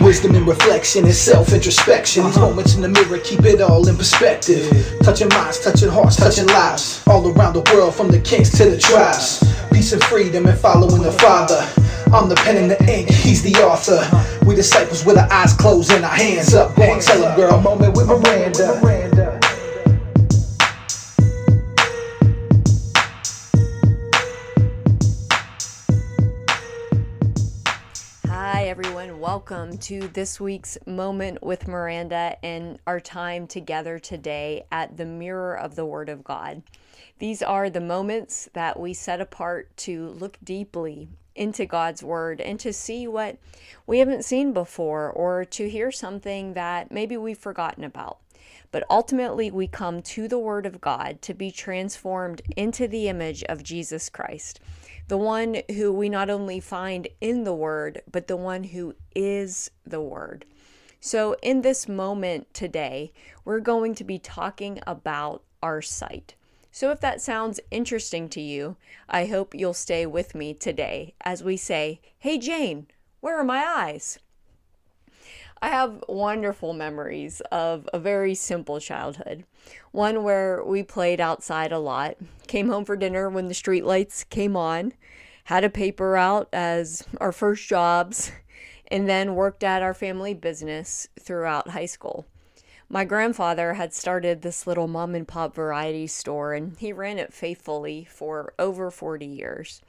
Wisdom and reflection and self introspection. These moments in the mirror keep it all in perspective. Touching minds, touching hearts, touching lives. All around the world, from the kings to the tribes. Peace and freedom and following the Father. I'm the pen and the ink, he's the author. We disciples with our eyes closed and our hands up. Go on, tell him, girl. Moment with Maranda. Welcome to this week's Moment with Maranda and our time together today at the Mirror of the Word of God. These are the moments that we set apart to look deeply into God's Word and to see what we haven't seen before or to hear something that maybe we've forgotten about. But ultimately, we come to the Word of God to be transformed into the image of Jesus Christ the one who we not only find in the Word, but the one who is the Word. So, in this moment today, we're going to be talking about our sight. So, if that sounds interesting to you, I hope you'll stay with me today as we say, Hey, Jane, where are my eyes? I have wonderful memories of a very simple childhood. One where we played outside a lot, came home for dinner when the street lights came on, had a paper route as our first jobs, and then worked at our family business throughout high school. My grandfather had started this little mom and pop variety store, and he ran it faithfully for over 40 years.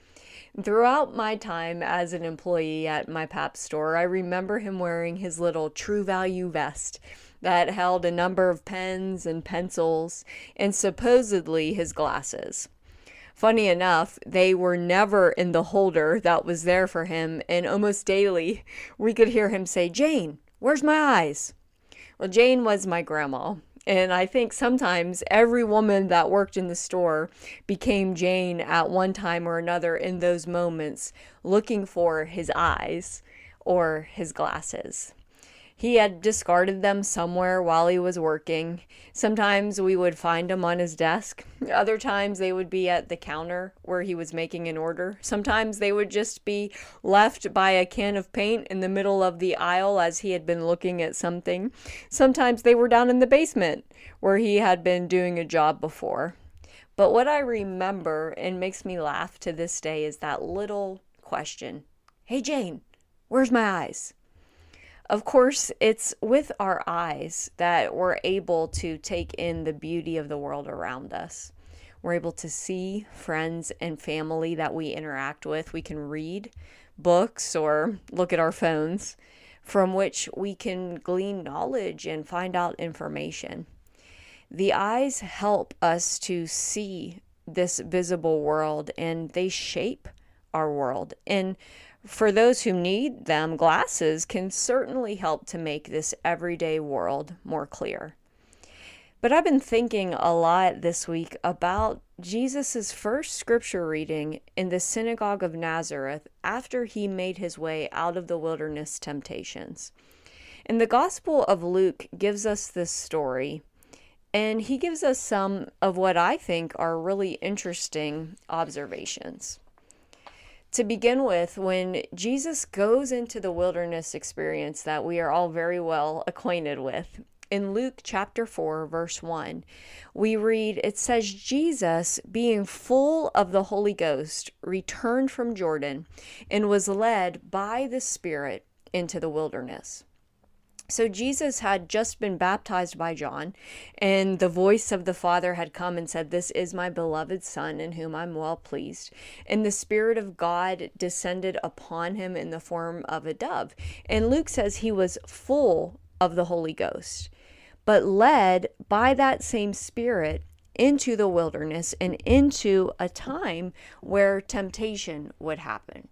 Throughout my time as an employee at my pap store, I remember him wearing his little True Value vest that held a number of pens and pencils and supposedly his glasses. Funny enough, they were never in the holder that was there for him, and almost daily we could hear him say, Jane, where's my eyes? Well, Jane was my grandma, and I think sometimes every woman that worked in the store became Jane at one time or another in those moments, looking for his eyes or his glasses. He had discarded them somewhere while he was working. Sometimes we would find them on his desk. Other times they would be at the counter where he was making an order. Sometimes they would just be left by a can of paint in the middle of the aisle as he had been looking at something. Sometimes they were down in the basement where he had been doing a job before. But what I remember and makes me laugh to this day is that little question Hey, Jane, where's my eyes? Of course, it's with our eyes that we're able to take in the beauty of the world around us. We're able to see friends and family that we interact with. We can read books or look at our phones from which we can glean knowledge and find out information. The eyes help us to see this visible world and they shape our world. And for those who need them, glasses can certainly help to make this everyday world more clear. But I've been thinking a lot this week about Jesus' first scripture reading in the synagogue of Nazareth after he made his way out of the wilderness temptations. And the Gospel of Luke gives us this story, and he gives us some of what I think are really interesting observations to begin with, when Jesus goes into the wilderness experience that we are all very well acquainted with, in Luke chapter 4, verse 1, we read it says, Jesus, being full of the Holy Ghost, returned from Jordan and was led by the Spirit into the wilderness. So Jesus had just been baptized by John, and the voice of the Father had come and said, This is my beloved Son, in whom I'm well pleased. And the Spirit of God descended upon him in the form of a dove. And Luke says he was full of the Holy Ghost, but led by that same Spirit into the wilderness and into a time where temptation would happen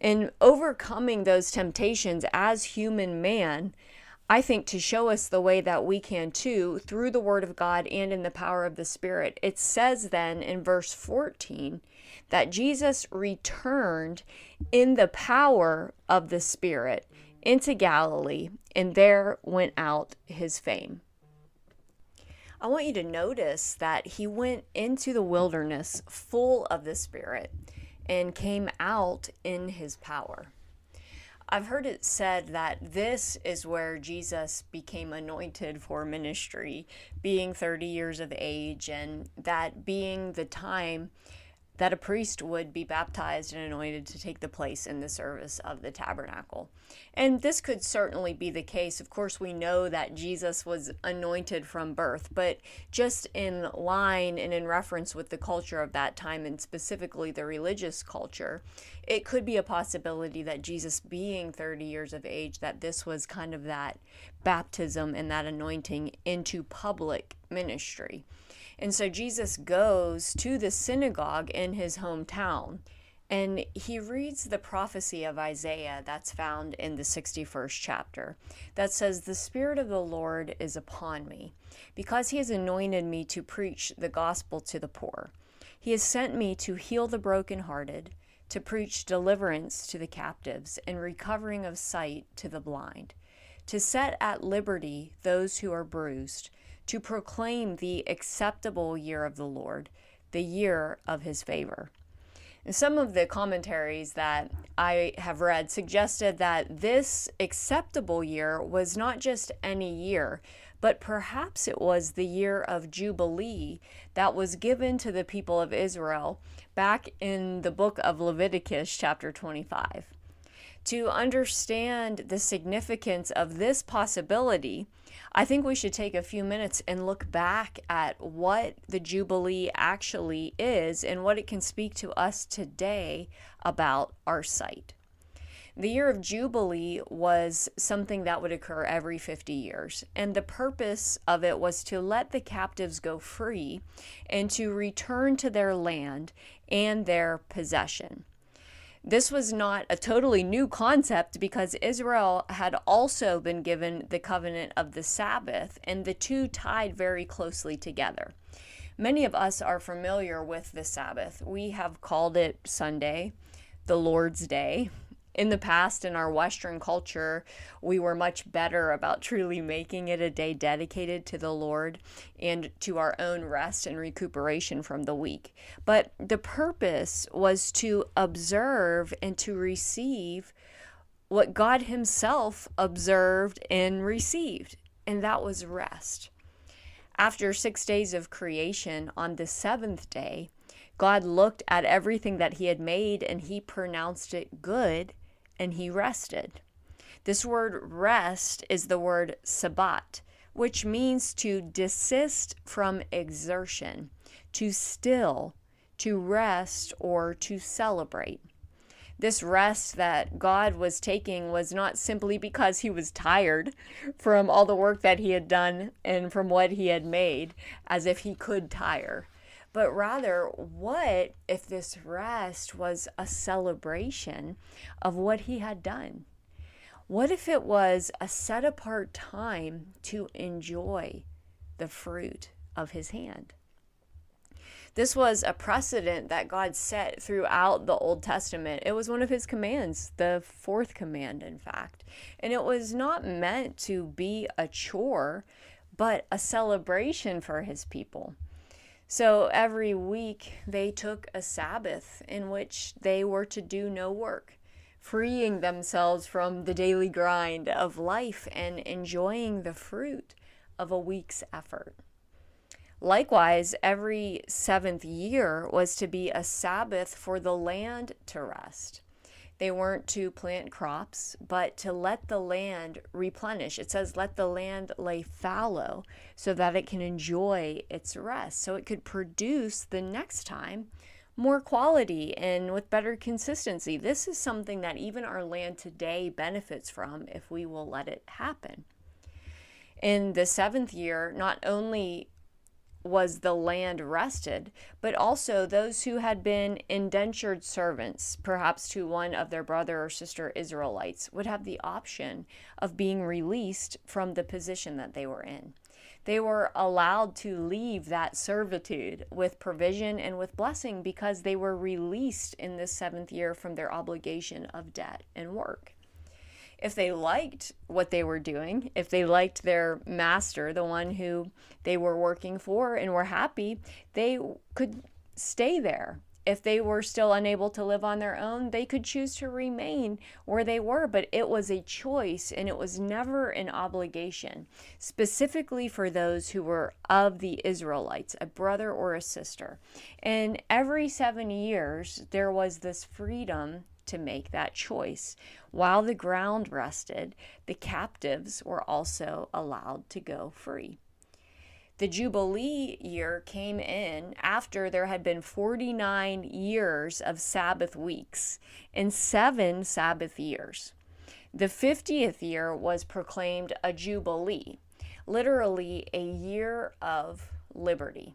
and overcoming those temptations as human man I think to show us the way that we can too through the Word of God and in the power of the Spirit. It says then in verse 14 that Jesus returned in the power of the Spirit into Galilee, and there went out his fame. I want you to notice that he went into the wilderness full of the Spirit and came out in his power. I've heard it said that this is where Jesus became anointed for ministry, being 30 years of age, and that being the time that a priest would be baptized and anointed to take the place in the service of the tabernacle. And this could certainly be the case. Of course, we know that Jesus was anointed from birth, but just in line and in reference with the culture of that time, and specifically the religious culture, it could be a possibility that Jesus, being 30 years of age, that this was kind of that baptism and that anointing into public ministry. And so Jesus goes to the synagogue in his hometown and he reads the prophecy of Isaiah that's found in the 61st chapter that says, The Spirit of the Lord is upon me, because he has anointed me to preach the gospel to the poor. He has sent me to heal the brokenhearted, to preach deliverance to the captives, and recovering of sight to the blind, to set at liberty those who are bruised to proclaim the acceptable year of the Lord, the year of his favor. And some of the commentaries that I have read suggested that this acceptable year was not just any year, but perhaps it was the year of Jubilee that was given to the people of Israel back in the book of Leviticus, chapter 25. To understand the significance of this possibility, I think we should take a few minutes and look back at what the Jubilee actually is and what it can speak to us today about our sight. The year of Jubilee was something that would occur every 50 years, and the purpose of it was to let the captives go free and to return to their land and their possession. This was not a totally new concept because Israel had also been given the covenant of the Sabbath, and the two tied very closely together. Many of us are familiar with the Sabbath. We have called it Sunday, the Lord's Day, in the past in our western culture we were much better about truly making it a day dedicated to the lord and to our own rest and recuperation from the week. But the purpose was to observe and to receive what god himself observed and received and that was rest. After 6 days of creation on the 7th day God looked at everything that he had made and he pronounced it good and he rested. This word rest is the word sabbat, which means to desist from exertion, to still, to rest, or to celebrate. This rest that God was taking was not simply because he was tired from all the work that he had done and from what he had made, as if he could tire but rather, what if this rest was a celebration of what he had done? What if it was a set apart time to enjoy the fruit of his hand? This was a precedent that God set throughout the Old Testament. It was one of his commands, the fourth command, in fact. And it was not meant to be a chore, but a celebration for his people. So every week they took a Sabbath in which they were to do no work, freeing themselves from the daily grind of life and enjoying the fruit of a week's effort. Likewise, every seventh year was to be a Sabbath for the land to rest. They weren't to plant crops, but to let the land replenish. It says, let the land lay fallow so that it can enjoy its rest, so it could produce the next time more quality and with better consistency. This is something that even our land today benefits from if we will let it happen. In the seventh year, not only was the land rested, but also those who had been indentured servants, perhaps to one of their brother or sister Israelites, would have the option of being released from the position that they were in. They were allowed to leave that servitude with provision and with blessing because they were released in this seventh year from their obligation of debt and work if they liked what they were doing, if they liked their master, the one who they were working for, and were happy, they could stay there if they were still unable to live on their own, they could choose to remain where they were, but it was a choice and it was never an obligation, specifically for those who were of the Israelites, a brother or a sister. And every seven years, there was this freedom to make that choice. While the ground rested, the captives were also allowed to go free. The Jubilee year came in after there had been 49 years of Sabbath weeks and seven Sabbath years. The 50th year was proclaimed a Jubilee, literally a year of liberty,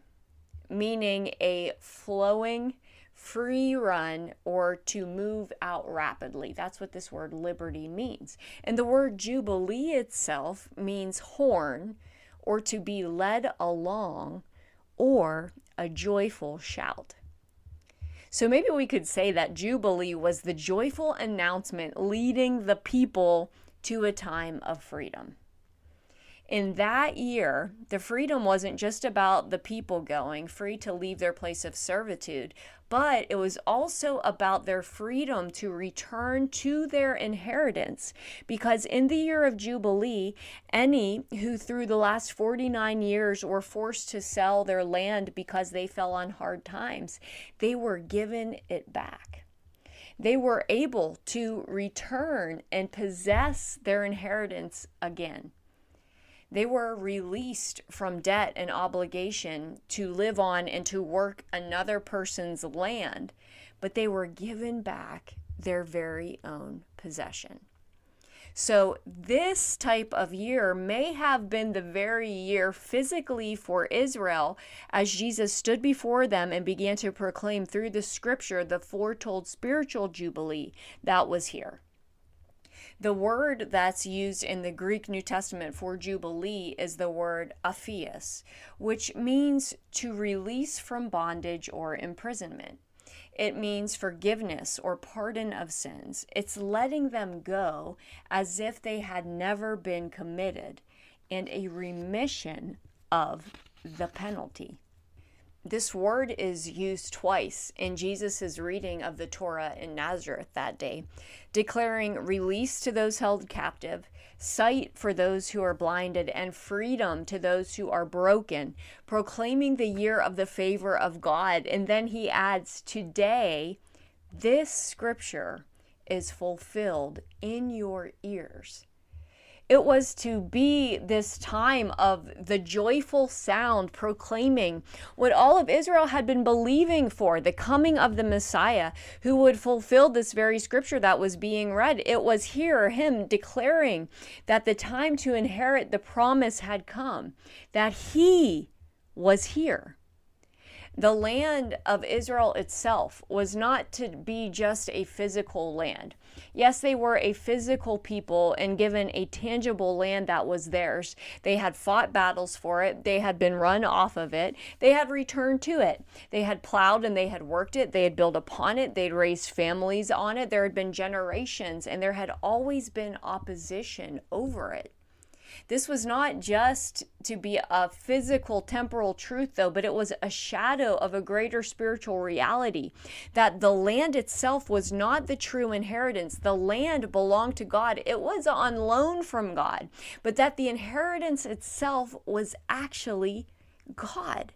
meaning a flowing, free run or to move out rapidly. That's what this word liberty means. And the word Jubilee itself means horn or to be led along, or a joyful shout. So maybe we could say that Jubilee was the joyful announcement leading the people to a time of freedom. In that year, the freedom wasn't just about the people going free to leave their place of servitude, but it was also about their freedom to return to their inheritance. Because in the year of Jubilee, any who through the last 49 years were forced to sell their land because they fell on hard times, they were given it back they were able to return and possess their inheritance again. They were released from debt and obligation to live on and to work another person's land, but they were given back their very own possession. So, this type of year may have been the very year physically for Israel as Jesus stood before them and began to proclaim through the scripture the foretold spiritual jubilee that was here. The word that's used in the Greek New Testament for Jubilee is the word aphesis, which means to release from bondage or imprisonment. It means forgiveness or pardon of sins. It's letting them go as if they had never been committed and a remission of the penalty. This word is used twice in Jesus' reading of the Torah in Nazareth that day, declaring release to those held captive, sight for those who are blinded, and freedom to those who are broken, proclaiming the year of the favor of God. And then he adds, Today, this scripture is fulfilled in your ears. It was to be this time of the joyful sound proclaiming what all of Israel had been believing for the coming of the Messiah who would fulfill this very scripture that was being read. It was here, him declaring that the time to inherit the promise had come, that he was here the land of Israel itself was not to be just a physical land. Yes, they were a physical people and given a tangible land that was theirs. They had fought battles for it, they had been run off of it, they had returned to it. They had plowed and they had worked it, they had built upon it, they'd raised families on it. There had been generations, and there had always been opposition over it. This was not just to be a physical, temporal truth, though, but it was a shadow of a greater spiritual reality that the land itself was not the true inheritance. The land belonged to God, it was on loan from God, but that the inheritance itself was actually God.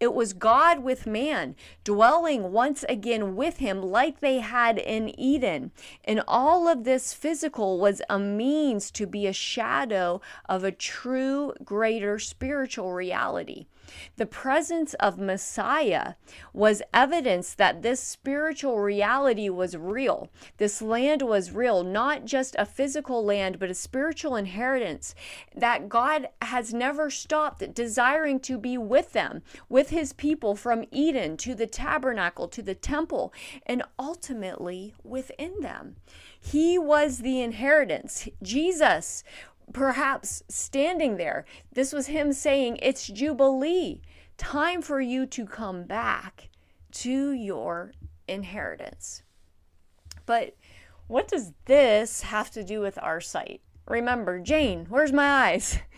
It was God with man, dwelling once again with him like they had in Eden. And all of this physical was a means to be a shadow of a true, greater spiritual reality. The presence of Messiah was evidence that this spiritual reality was real. This land was real, not just a physical land, but a spiritual inheritance that God has never stopped desiring to be with them, with his people from Eden to the tabernacle to the temple, and ultimately within them. He was the inheritance. Jesus perhaps standing there. This was him saying, It's Jubilee, time for you to come back to your inheritance. But what does this have to do with our sight? Remember, Jane, where's my eyes?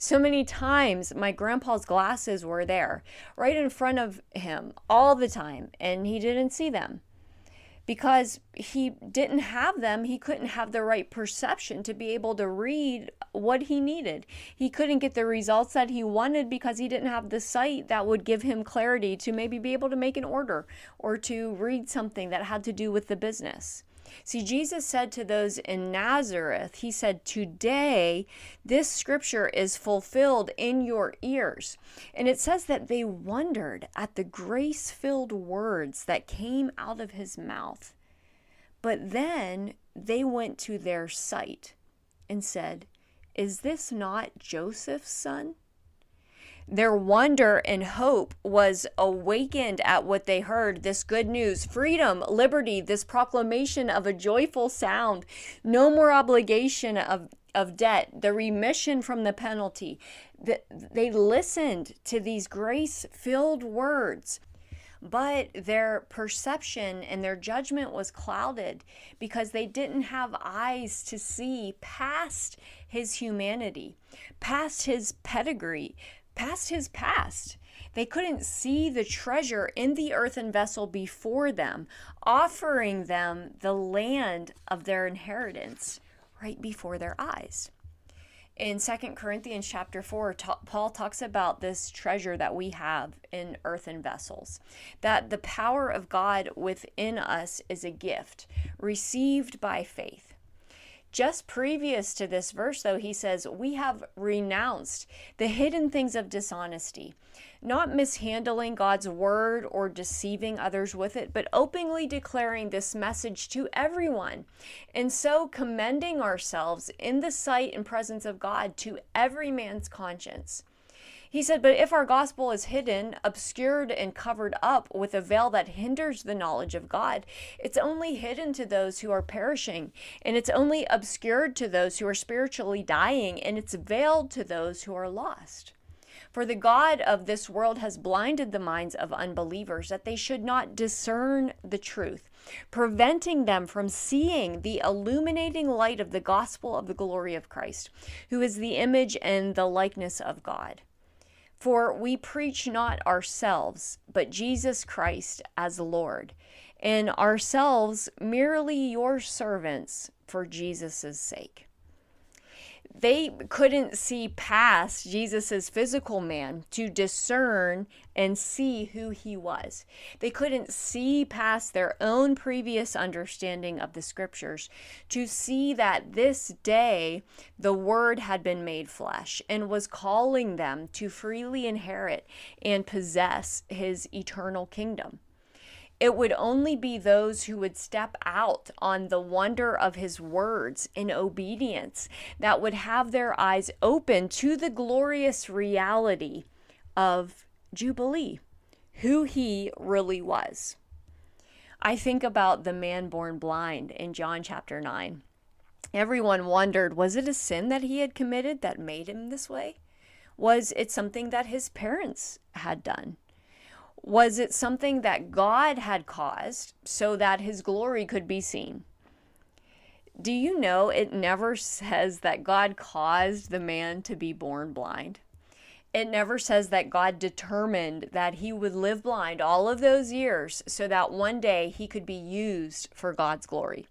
So many times my grandpa's glasses were there right in front of him all the time, and he didn't see them because he didn't have them. He couldn't have the right perception to be able to read what he needed. He couldn't get the results that he wanted because he didn't have the sight that would give him clarity to maybe be able to make an order or to read something that had to do with the business. See, Jesus said to those in Nazareth, He said, Today this scripture is fulfilled in your ears. And it says that they wondered at the grace filled words that came out of His mouth. But then they went to their sight and said, Is this not Joseph's son? Their wonder and hope was awakened at what they heard this good news freedom, liberty, this proclamation of a joyful sound, no more obligation of, of debt, the remission from the penalty. They listened to these grace filled words but their perception and their judgment was clouded because they didn't have eyes to see past his humanity, past his pedigree, past his past. They couldn't see the treasure in the earthen vessel before them, offering them the land of their inheritance right before their eyes. In Second Corinthians chapter 4, Paul talks about this treasure that we have in earthen vessels, that the power of God within us is a gift received by faith. Just previous to this verse, though, he says, We have renounced the hidden things of dishonesty, not mishandling God's word or deceiving others with it, but openly declaring this message to everyone, and so commending ourselves in the sight and presence of God to every man's conscience. He said, But if our gospel is hidden, obscured, and covered up with a veil that hinders the knowledge of God, it's only hidden to those who are perishing, and it's only obscured to those who are spiritually dying, and it's veiled to those who are lost. For the God of this world has blinded the minds of unbelievers that they should not discern the truth, preventing them from seeing the illuminating light of the gospel of the glory of Christ, who is the image and the likeness of God. For we preach not ourselves, but Jesus Christ as Lord, and ourselves merely your servants for Jesus' sake they couldn't see past Jesus's physical man to discern and see who he was. They couldn't see past their own previous understanding of the scriptures to see that this day the word had been made flesh and was calling them to freely inherit and possess his eternal kingdom it would only be those who would step out on the wonder of his words in obedience that would have their eyes open to the glorious reality of Jubilee, who he really was. I think about the man born blind in John chapter 9. Everyone wondered was it a sin that he had committed that made him this way? Was it something that his parents had done? Was it something that God had caused so that his glory could be seen? Do you know it never says that God caused the man to be born blind? It never says that God determined that he would live blind all of those years so that one day he could be used for God's glory.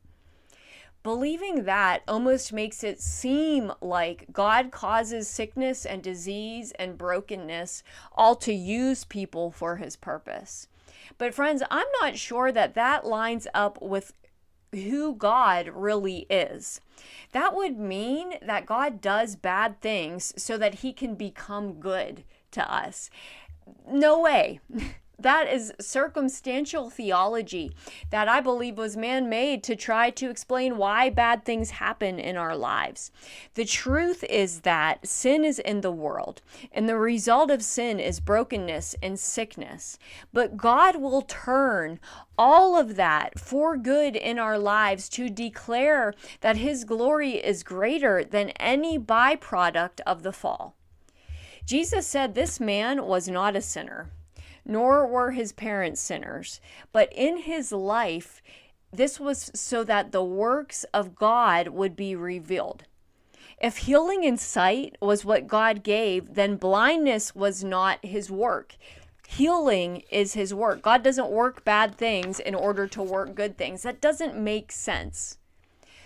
Believing that almost makes it seem like God causes sickness and disease and brokenness all to use people for his purpose. But, friends, I'm not sure that that lines up with who God really is. That would mean that God does bad things so that he can become good to us. No way. that is circumstantial theology that I believe was man made to try to explain why bad things happen in our lives. The truth is that sin is in the world, and the result of sin is brokenness and sickness. But God will turn all of that for good in our lives to declare that His glory is greater than any byproduct of the fall. Jesus said this man was not a sinner nor were his parents sinners. But in his life, this was so that the works of God would be revealed. If healing in sight was what God gave, then blindness was not his work. Healing is his work. God doesn't work bad things in order to work good things. That doesn't make sense.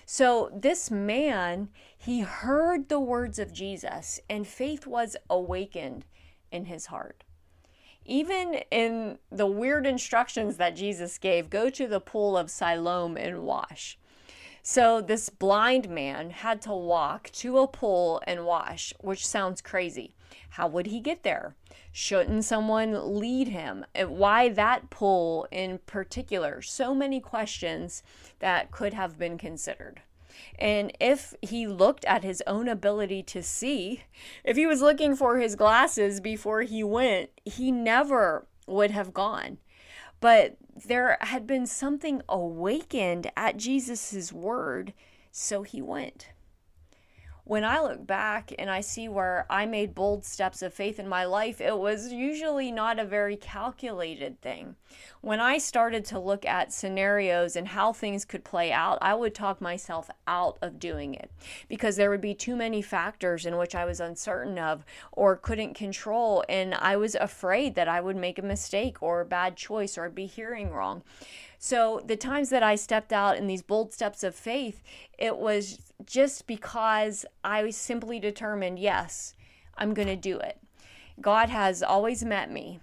So, this man, he heard the words of Jesus, and faith was awakened in his heart. Even in the weird instructions that Jesus gave, go to the pool of Siloam and wash. So this blind man had to walk to a pool and wash, which sounds crazy. How would he get there? Shouldn't someone lead him? Why that pool in particular? So many questions that could have been considered. And if he looked at his own ability to see, if he was looking for his glasses before he went, he never would have gone. But there had been something awakened at Jesus' word, so he went when I look back and I see where I made bold steps of faith in my life, it was usually not a very calculated thing. When I started to look at scenarios and how things could play out, I would talk myself out of doing it because there would be too many factors in which I was uncertain of or couldn't control. And I was afraid that I would make a mistake or a bad choice or be hearing wrong. So the times that I stepped out in these bold steps of faith, it was just because I was simply determined, yes, I'm going to do it. God has always met me.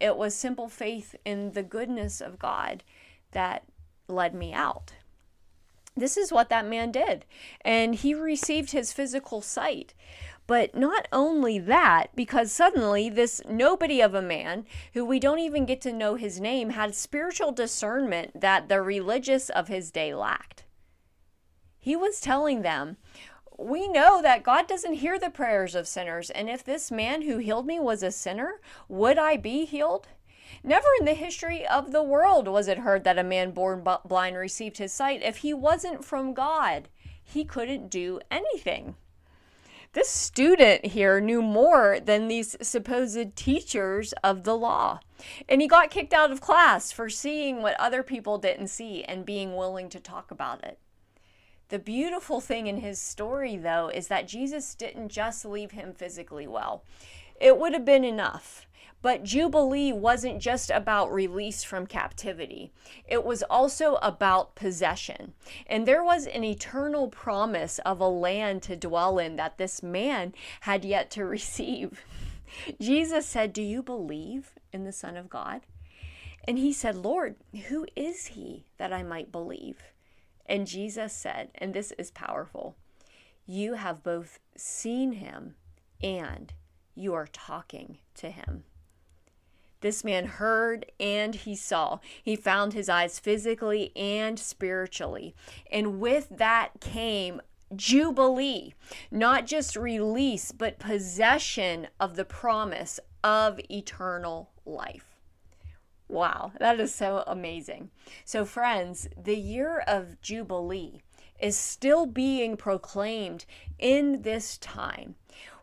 It was simple faith in the goodness of God that led me out. This is what that man did. And he received his physical sight. But not only that, because suddenly this nobody of a man, who we don't even get to know his name, had spiritual discernment that the religious of his day lacked. He was telling them, we know that God doesn't hear the prayers of sinners. And if this man who healed me was a sinner, would I be healed? Never in the history of the world was it heard that a man born blind received his sight. If he wasn't from God, he couldn't do anything this student here knew more than these supposed teachers of the law. And he got kicked out of class for seeing what other people didn't see and being willing to talk about it. The beautiful thing in his story, though, is that Jesus didn't just leave him physically well. It would have been enough. But Jubilee wasn't just about release from captivity, it was also about possession. And there was an eternal promise of a land to dwell in that this man had yet to receive. Jesus said, Do you believe in the Son of God? And he said, Lord, who is he that I might believe? And Jesus said, and this is powerful, you have both seen him and you are talking to him. This man heard and he saw. He found his eyes physically and spiritually. And with that came jubilee, not just release, but possession of the promise of eternal life. Wow, that is so amazing. So, friends, the year of Jubilee is still being proclaimed in this time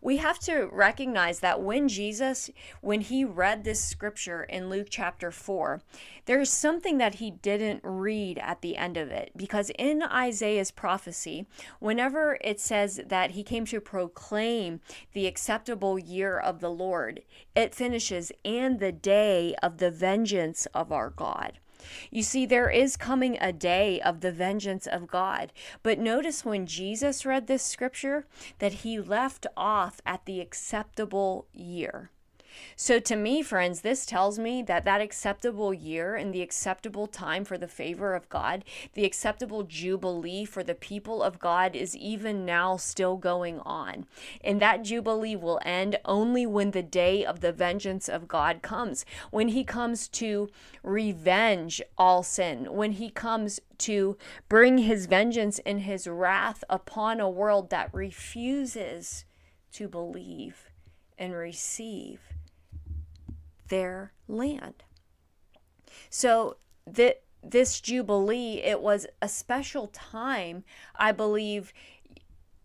we have to recognize that when Jesus, when he read this scripture in Luke chapter 4, there's something that he didn't read at the end of it. Because in Isaiah's prophecy, whenever it says that he came to proclaim the acceptable year of the Lord, it finishes, and the day of the vengeance of our God. You see, there is coming a day of the vengeance of God. But notice when Jesus read this scripture that he left off at the acceptable year. So, to me, friends, this tells me that that acceptable year and the acceptable time for the favor of God, the acceptable jubilee for the people of God is even now still going on. And that jubilee will end only when the day of the vengeance of God comes, when He comes to revenge all sin, when He comes to bring His vengeance and His wrath upon a world that refuses to believe and receive their land. So that this jubilee, it was a special time, I believe,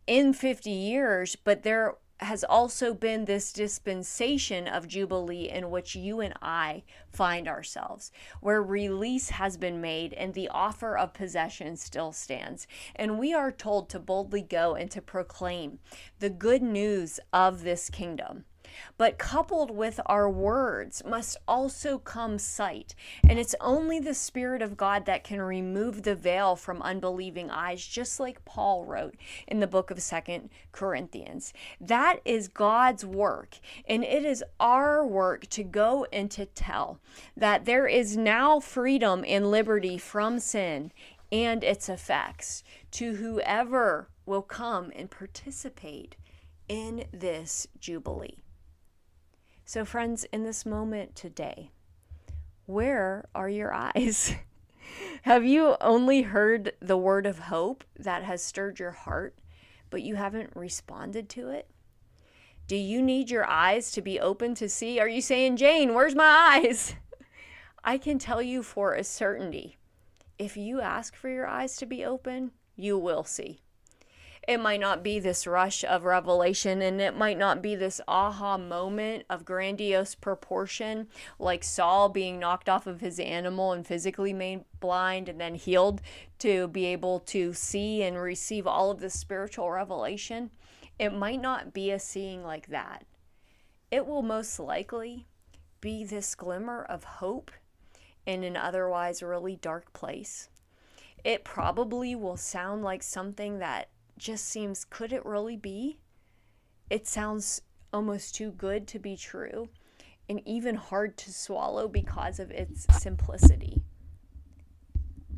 in 50 years, but there has also been this dispensation of Jubilee in which you and I find ourselves, where release has been made and the offer of possession still stands. And we are told to boldly go and to proclaim the good news of this kingdom. But coupled with our words must also come sight. And it's only the Spirit of God that can remove the veil from unbelieving eyes, just like Paul wrote in the book of Second Corinthians. That is God's work. And it is our work to go and to tell that there is now freedom and liberty from sin and its effects to whoever will come and participate in this Jubilee. So, friends, in this moment today, where are your eyes? have you only heard the word of hope that has stirred your heart, but you haven't responded to it? Do you need your eyes to be open to see? Are you saying, Jane, where's my eyes? I can tell you for a certainty if you ask for your eyes to be open, you will see it might not be this rush of revelation and it might not be this aha moment of grandiose proportion like Saul being knocked off of his animal and physically made blind and then healed to be able to see and receive all of this spiritual revelation. It might not be a seeing like that. It will most likely be this glimmer of hope in an otherwise really dark place. It probably will sound like something that just seems could it really be? It sounds almost too good to be true and even hard to swallow because of its simplicity.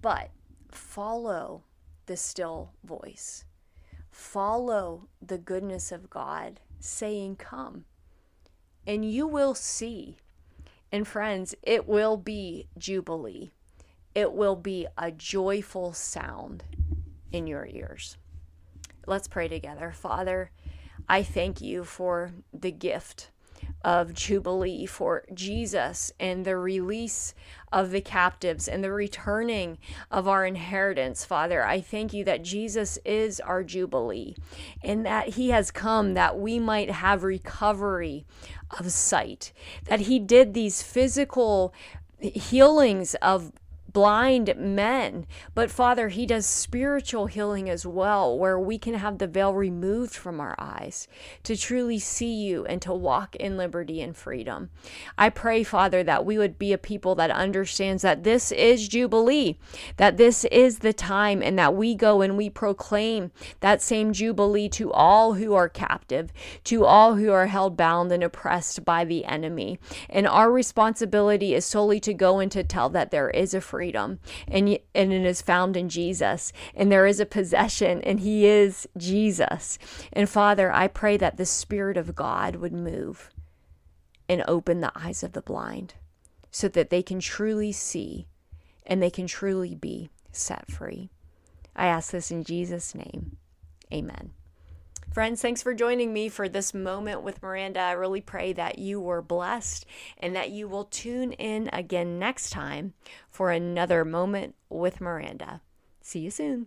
But follow the still voice. Follow the goodness of God saying, Come. And you will see. And friends, it will be Jubilee. It will be a joyful sound in your ears. Let's pray together. Father, I thank you for the gift of Jubilee, for Jesus and the release of the captives and the returning of our inheritance. Father, I thank you that Jesus is our Jubilee and that He has come that we might have recovery of sight, that He did these physical healings of blind men. But Father, He does spiritual healing as well, where we can have the veil removed from our eyes to truly see you and to walk in liberty and freedom. I pray, Father, that we would be a people that understands that this is Jubilee, that this is the time, and that we go and we proclaim that same Jubilee to all who are captive, to all who are held bound and oppressed by the enemy. And our responsibility is solely to go and to tell that there is a free freedom and and it is found in Jesus and there is a possession and he is Jesus. And Father, I pray that the spirit of God would move and open the eyes of the blind so that they can truly see and they can truly be set free. I ask this in Jesus name. Amen. Friends, thanks for joining me for this moment with Maranda. I really pray that you were blessed and that you will tune in again next time for another moment with Maranda. See you soon.